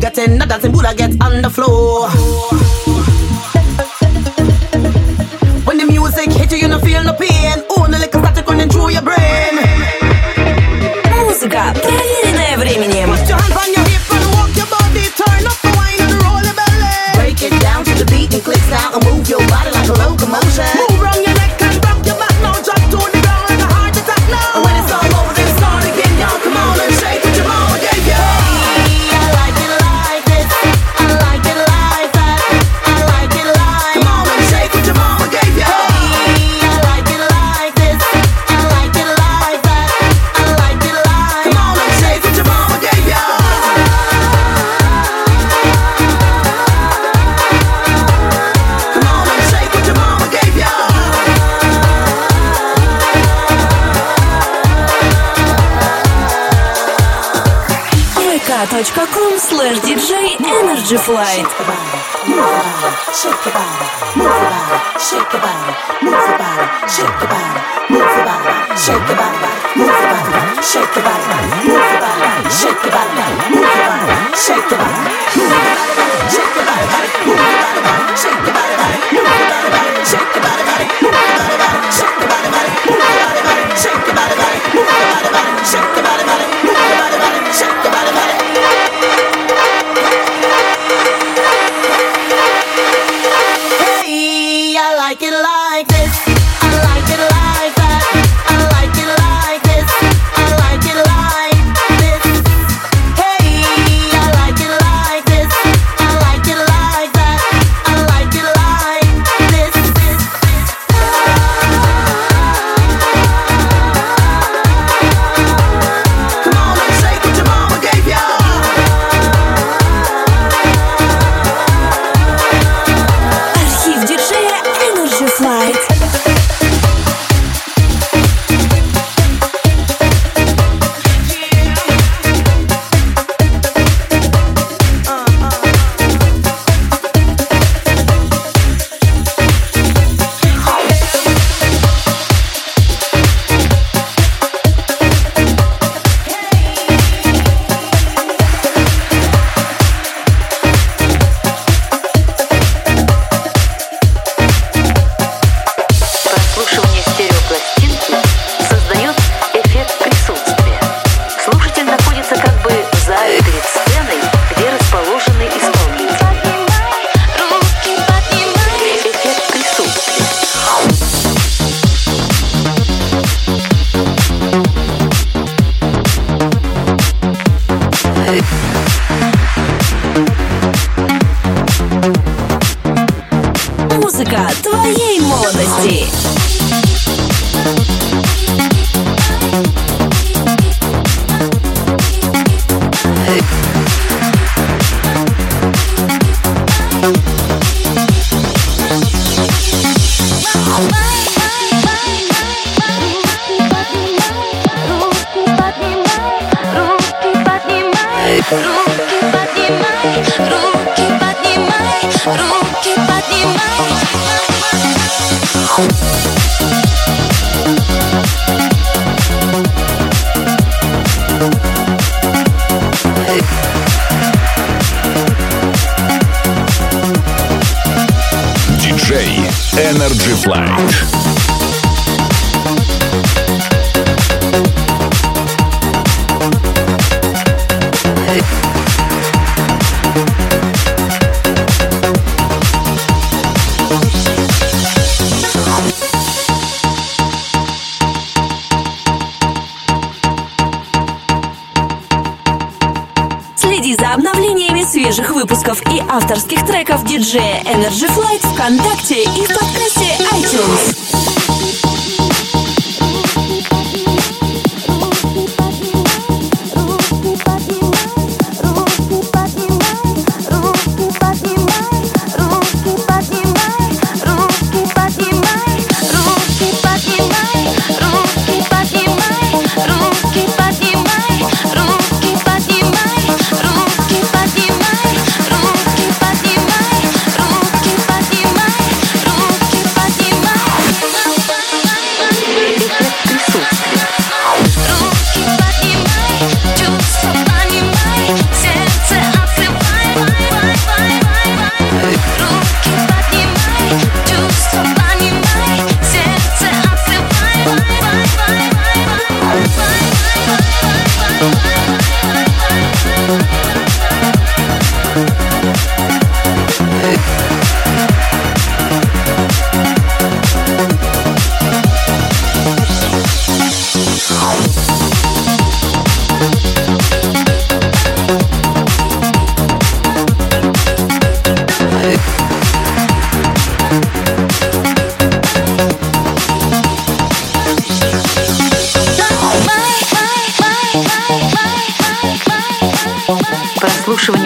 Get another thing, Buddha get on the floor. Digital Flight. руки поднимай, руки. Energy Flight. Авторских треков диджея Energy Flight ВКонтакте и в подкасте iTunes.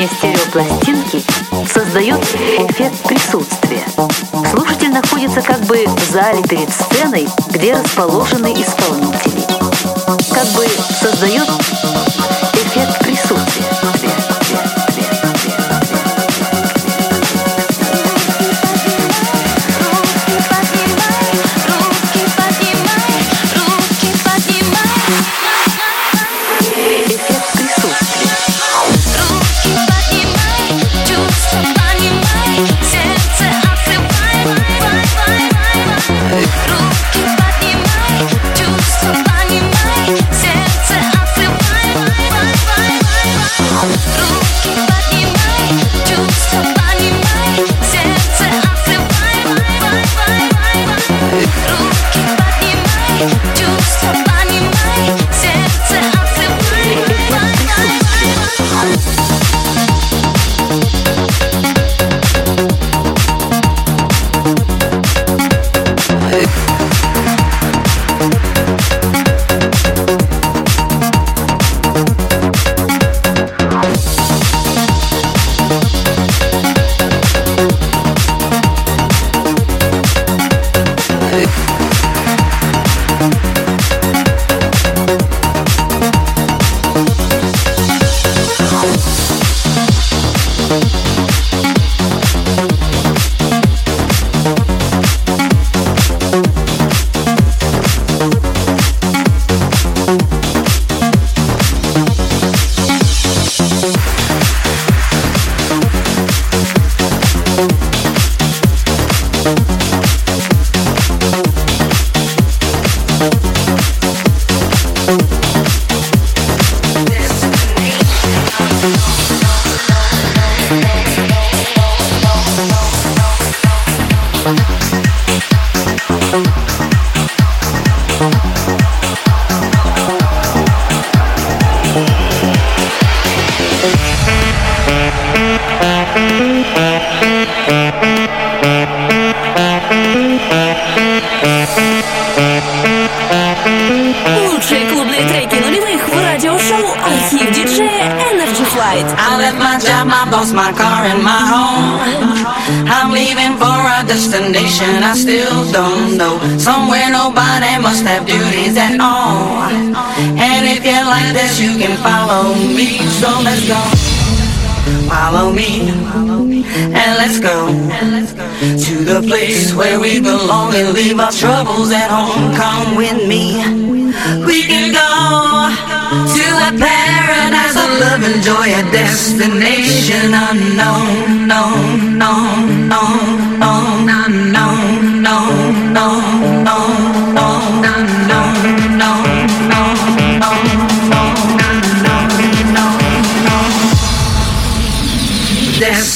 Прослушивание стереопластинки создает эффект присутствия. Слушатель находится как бы в зале перед сценой, где расположены исполнители. You can follow me. So let's go. Follow me. And let's go to the place where we belong and leave our troubles at home. Come with me. We can go to a paradise of love and joy, a destination unknown, known, known, known, known, unknown,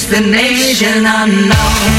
destination unknown.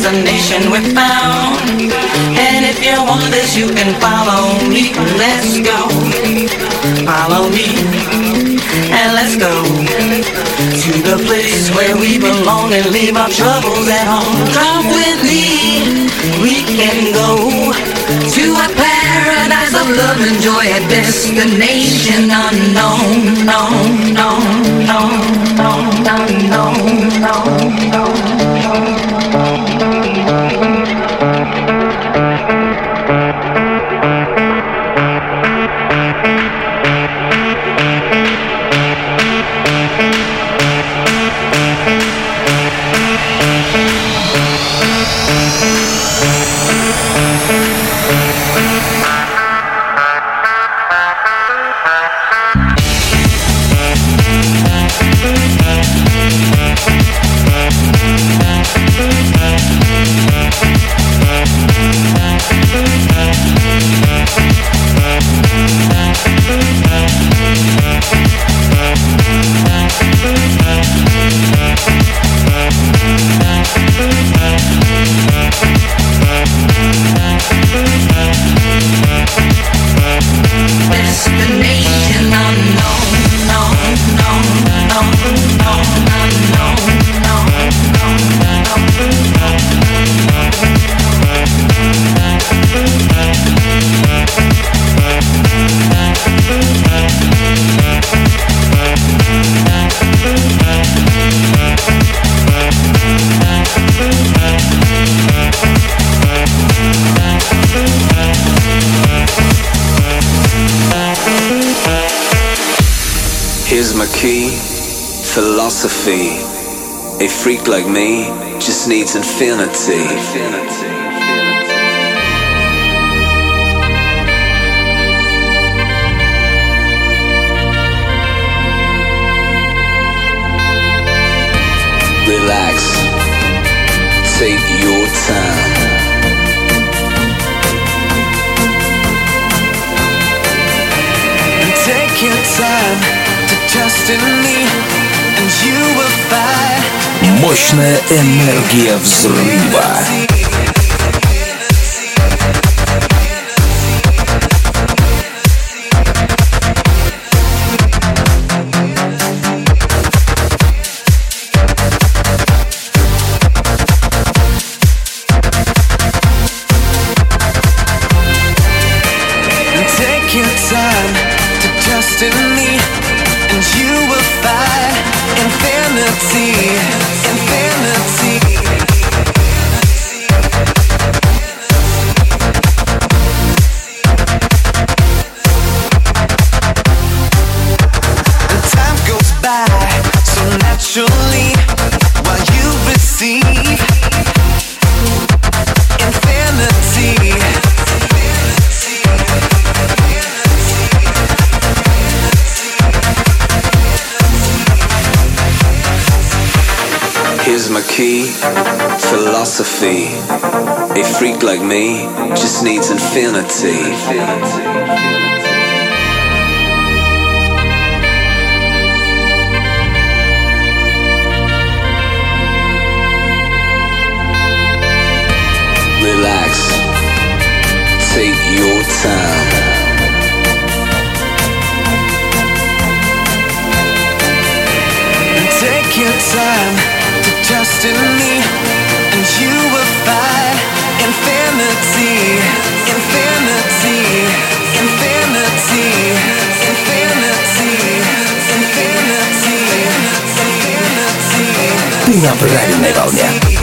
Destination we found. And if you want this, you can follow me. Let's go. Follow me. And let's go to the place where we belong and leave our troubles at home. Come with me. We can go to a paradise of love and joy, a destination unknown, known, known, known, known, known, known, known, known. Here's my key, philosophy. A freak like me just needs infinity. infinity. relax, take your time. Take your time Мощная энергия взрыва. Philosophy. A freak like me just needs infinity. Relax. Take your time. Yang berani.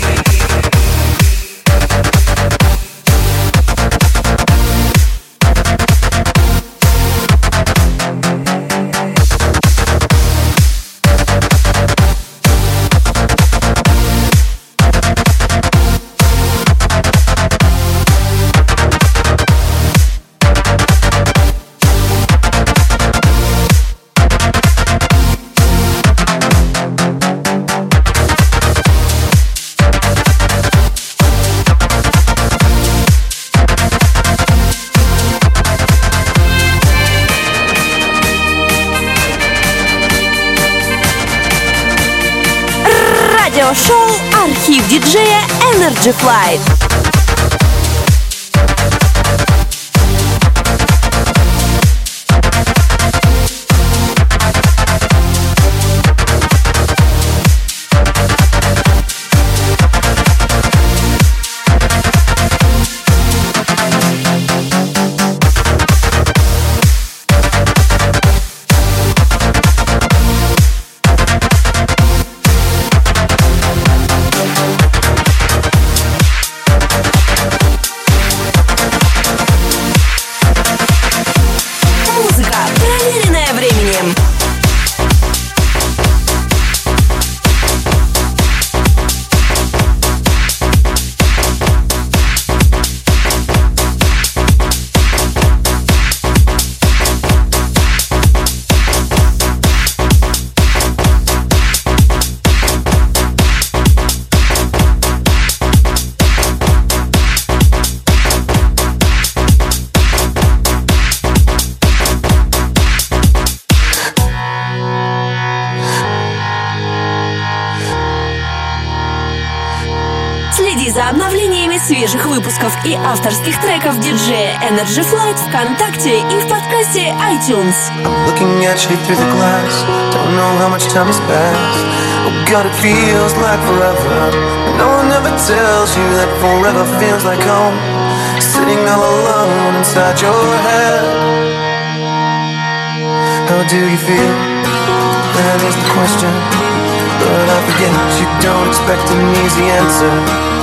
Flight». треков диджея Energy Flight ВКонтакте и в подкасте iTunes. I'm looking at you through the glass, don't know how much time has passed. Oh God, it feels like forever. No one ever tells you that forever feels like home. Sitting all alone inside your head. How do you feel? That is the question. But I forget you don't expect an easy answer.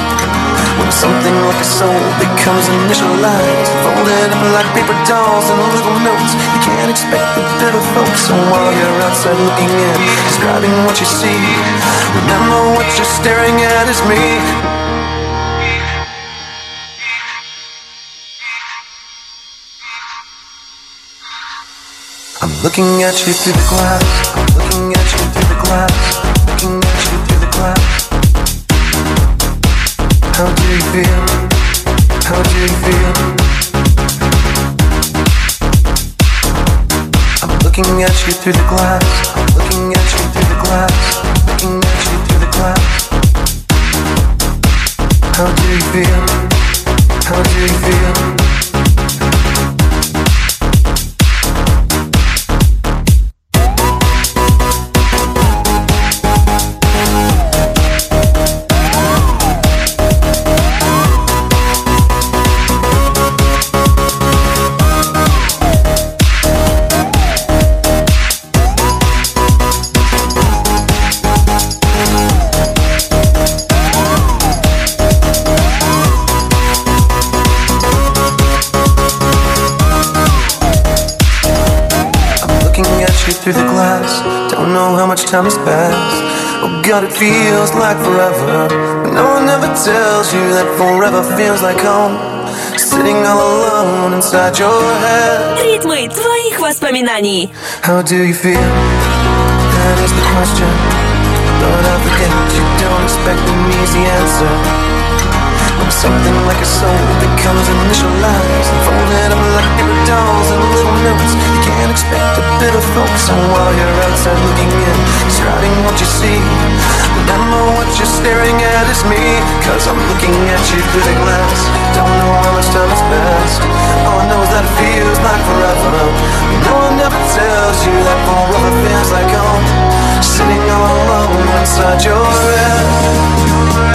When something like a soul becomes initialized Folded up like paper dolls and little notes You can't expect the better folks. So while you're outside looking in Describing what you see Remember what you're staring at is me. I'm looking at you through the glass. I'm looking at you through the glass how do you feel? How do you feel? I'm looking at you through the glass. Looking at you through the glass. Looking at you through the glass. How do you feel? How do you feel? time has passed. Oh God, it feels like forever. But no one ever tells you that forever feels like home. Sitting all alone inside your head. Ритмы твоих воспоминаний. How do you feel? That is the question. But I forget you don't expect an easy answer. When something like a soul becomes initialized and folded up like paper dolls and little notes. You can't expect a bit of focus on while you're outside looking in. It's writing what you see. Remember what you're staring at is me. Cause I'm looking at you through the glass. Don't know how much time has passed. All I know is that it feels like forever. Know one never tells you that forever feels like home. Sitting all alone inside your head.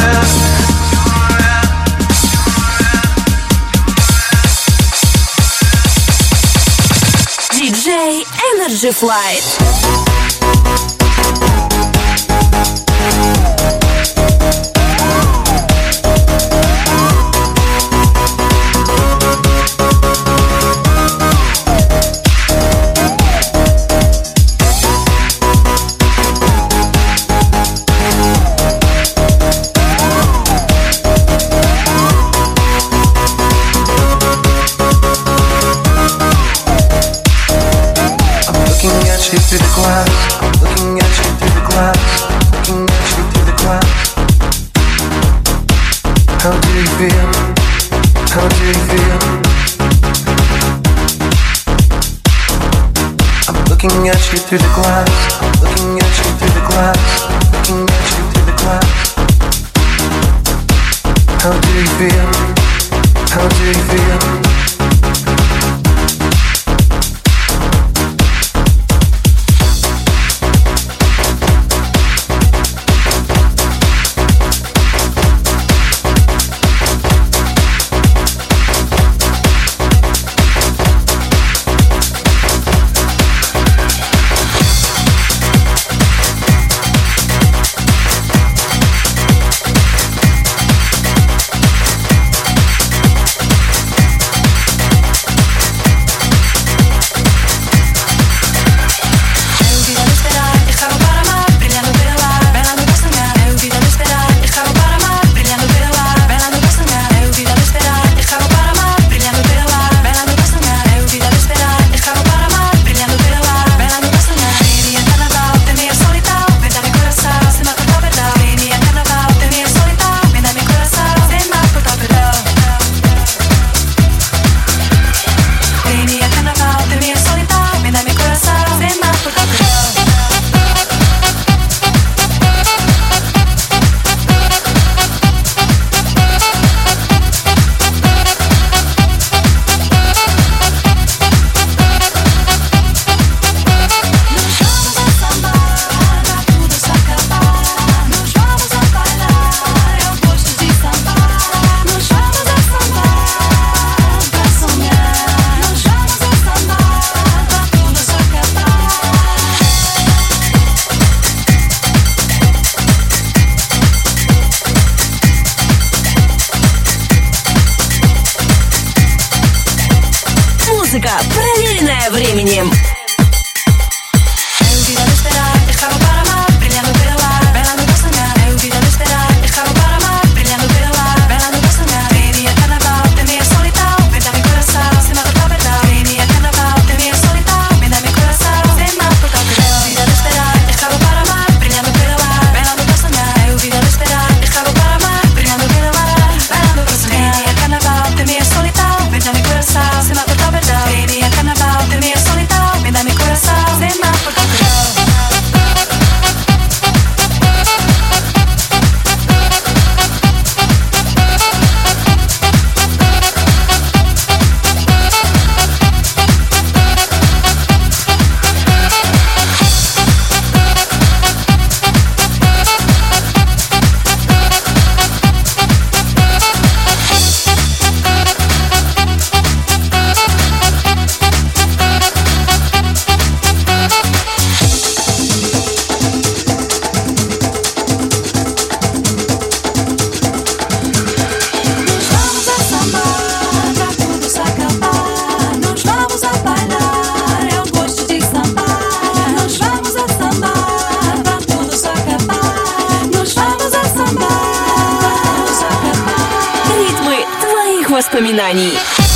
Energy Flight. Through the glass, воспоминаний.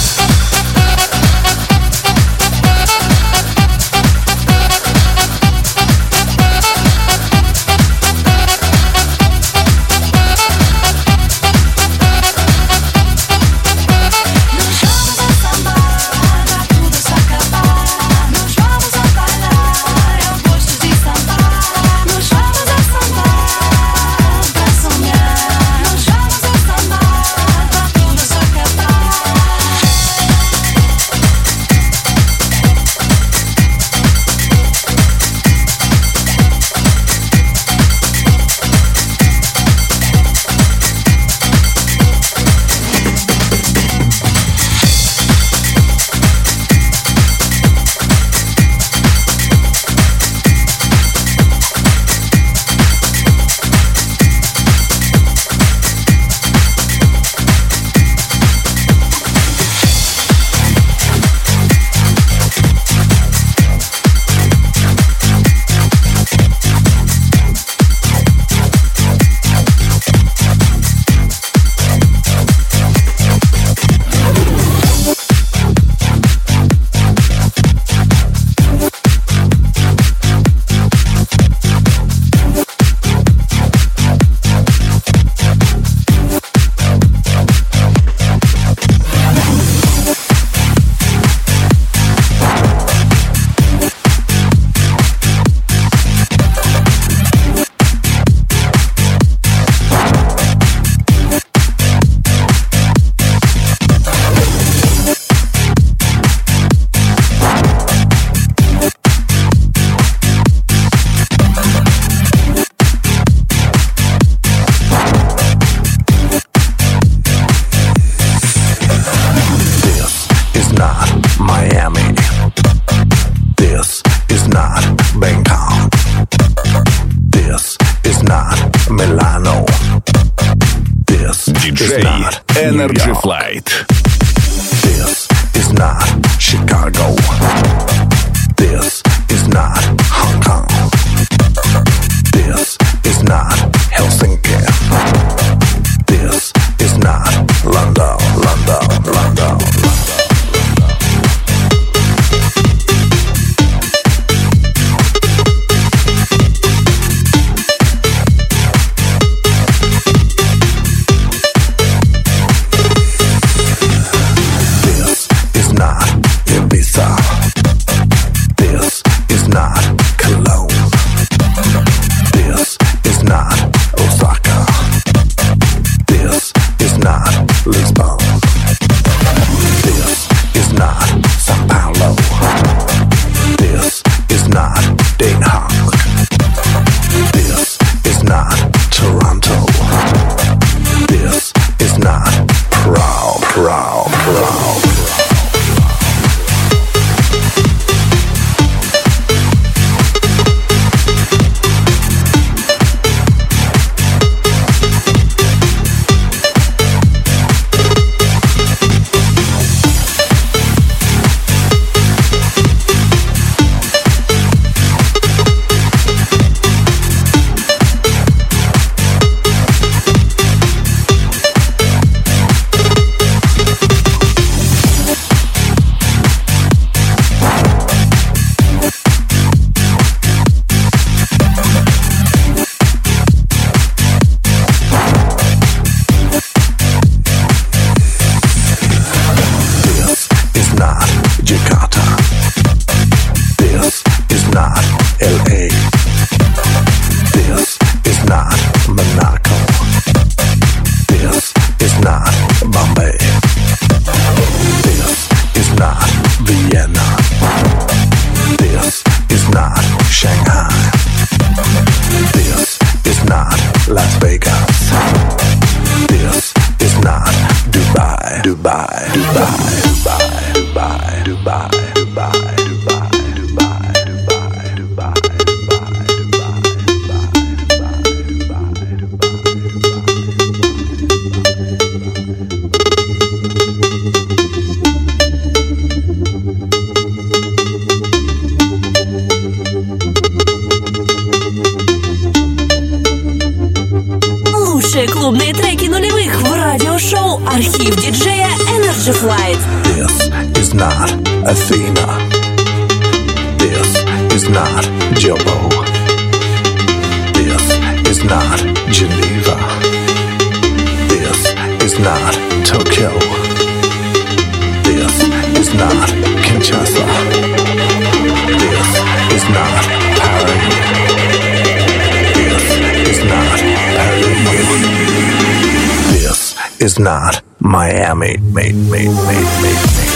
Energy Flight. is not Miami. Mate, mate, mate, mate, mate.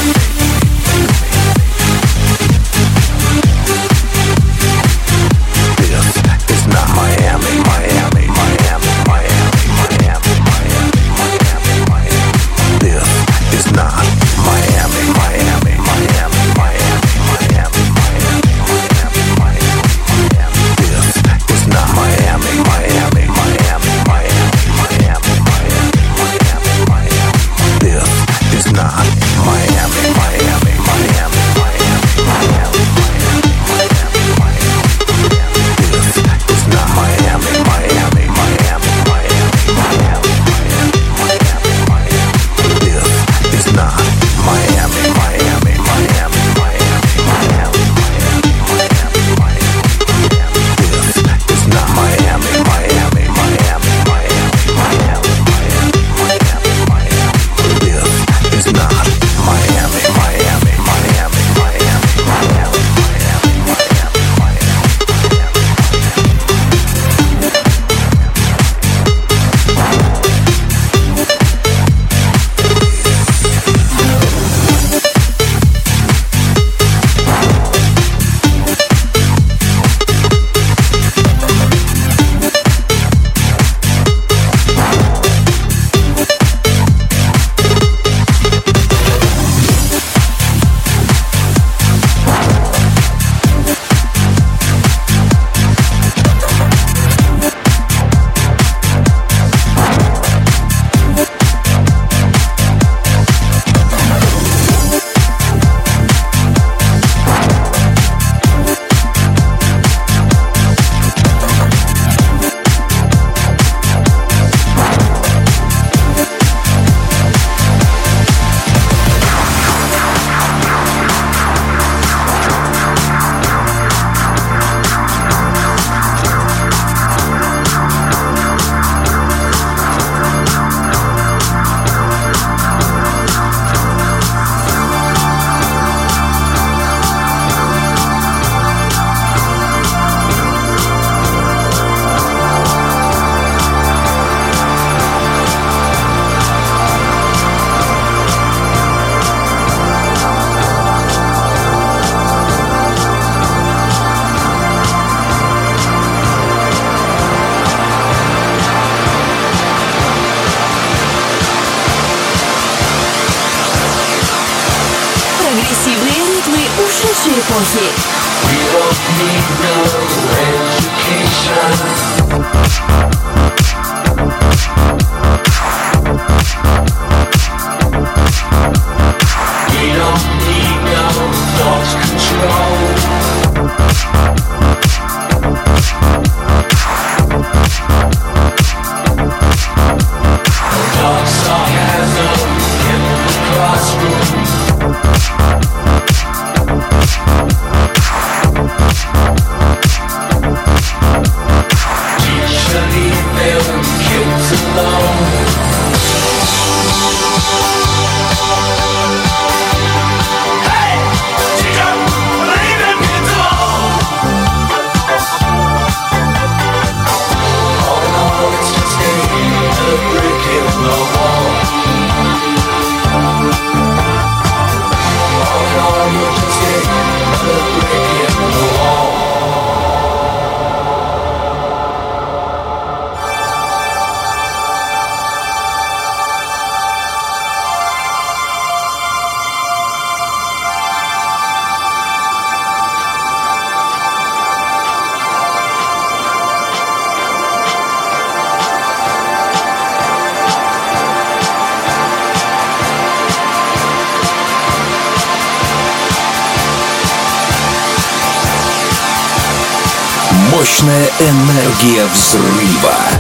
Энергия взрыва.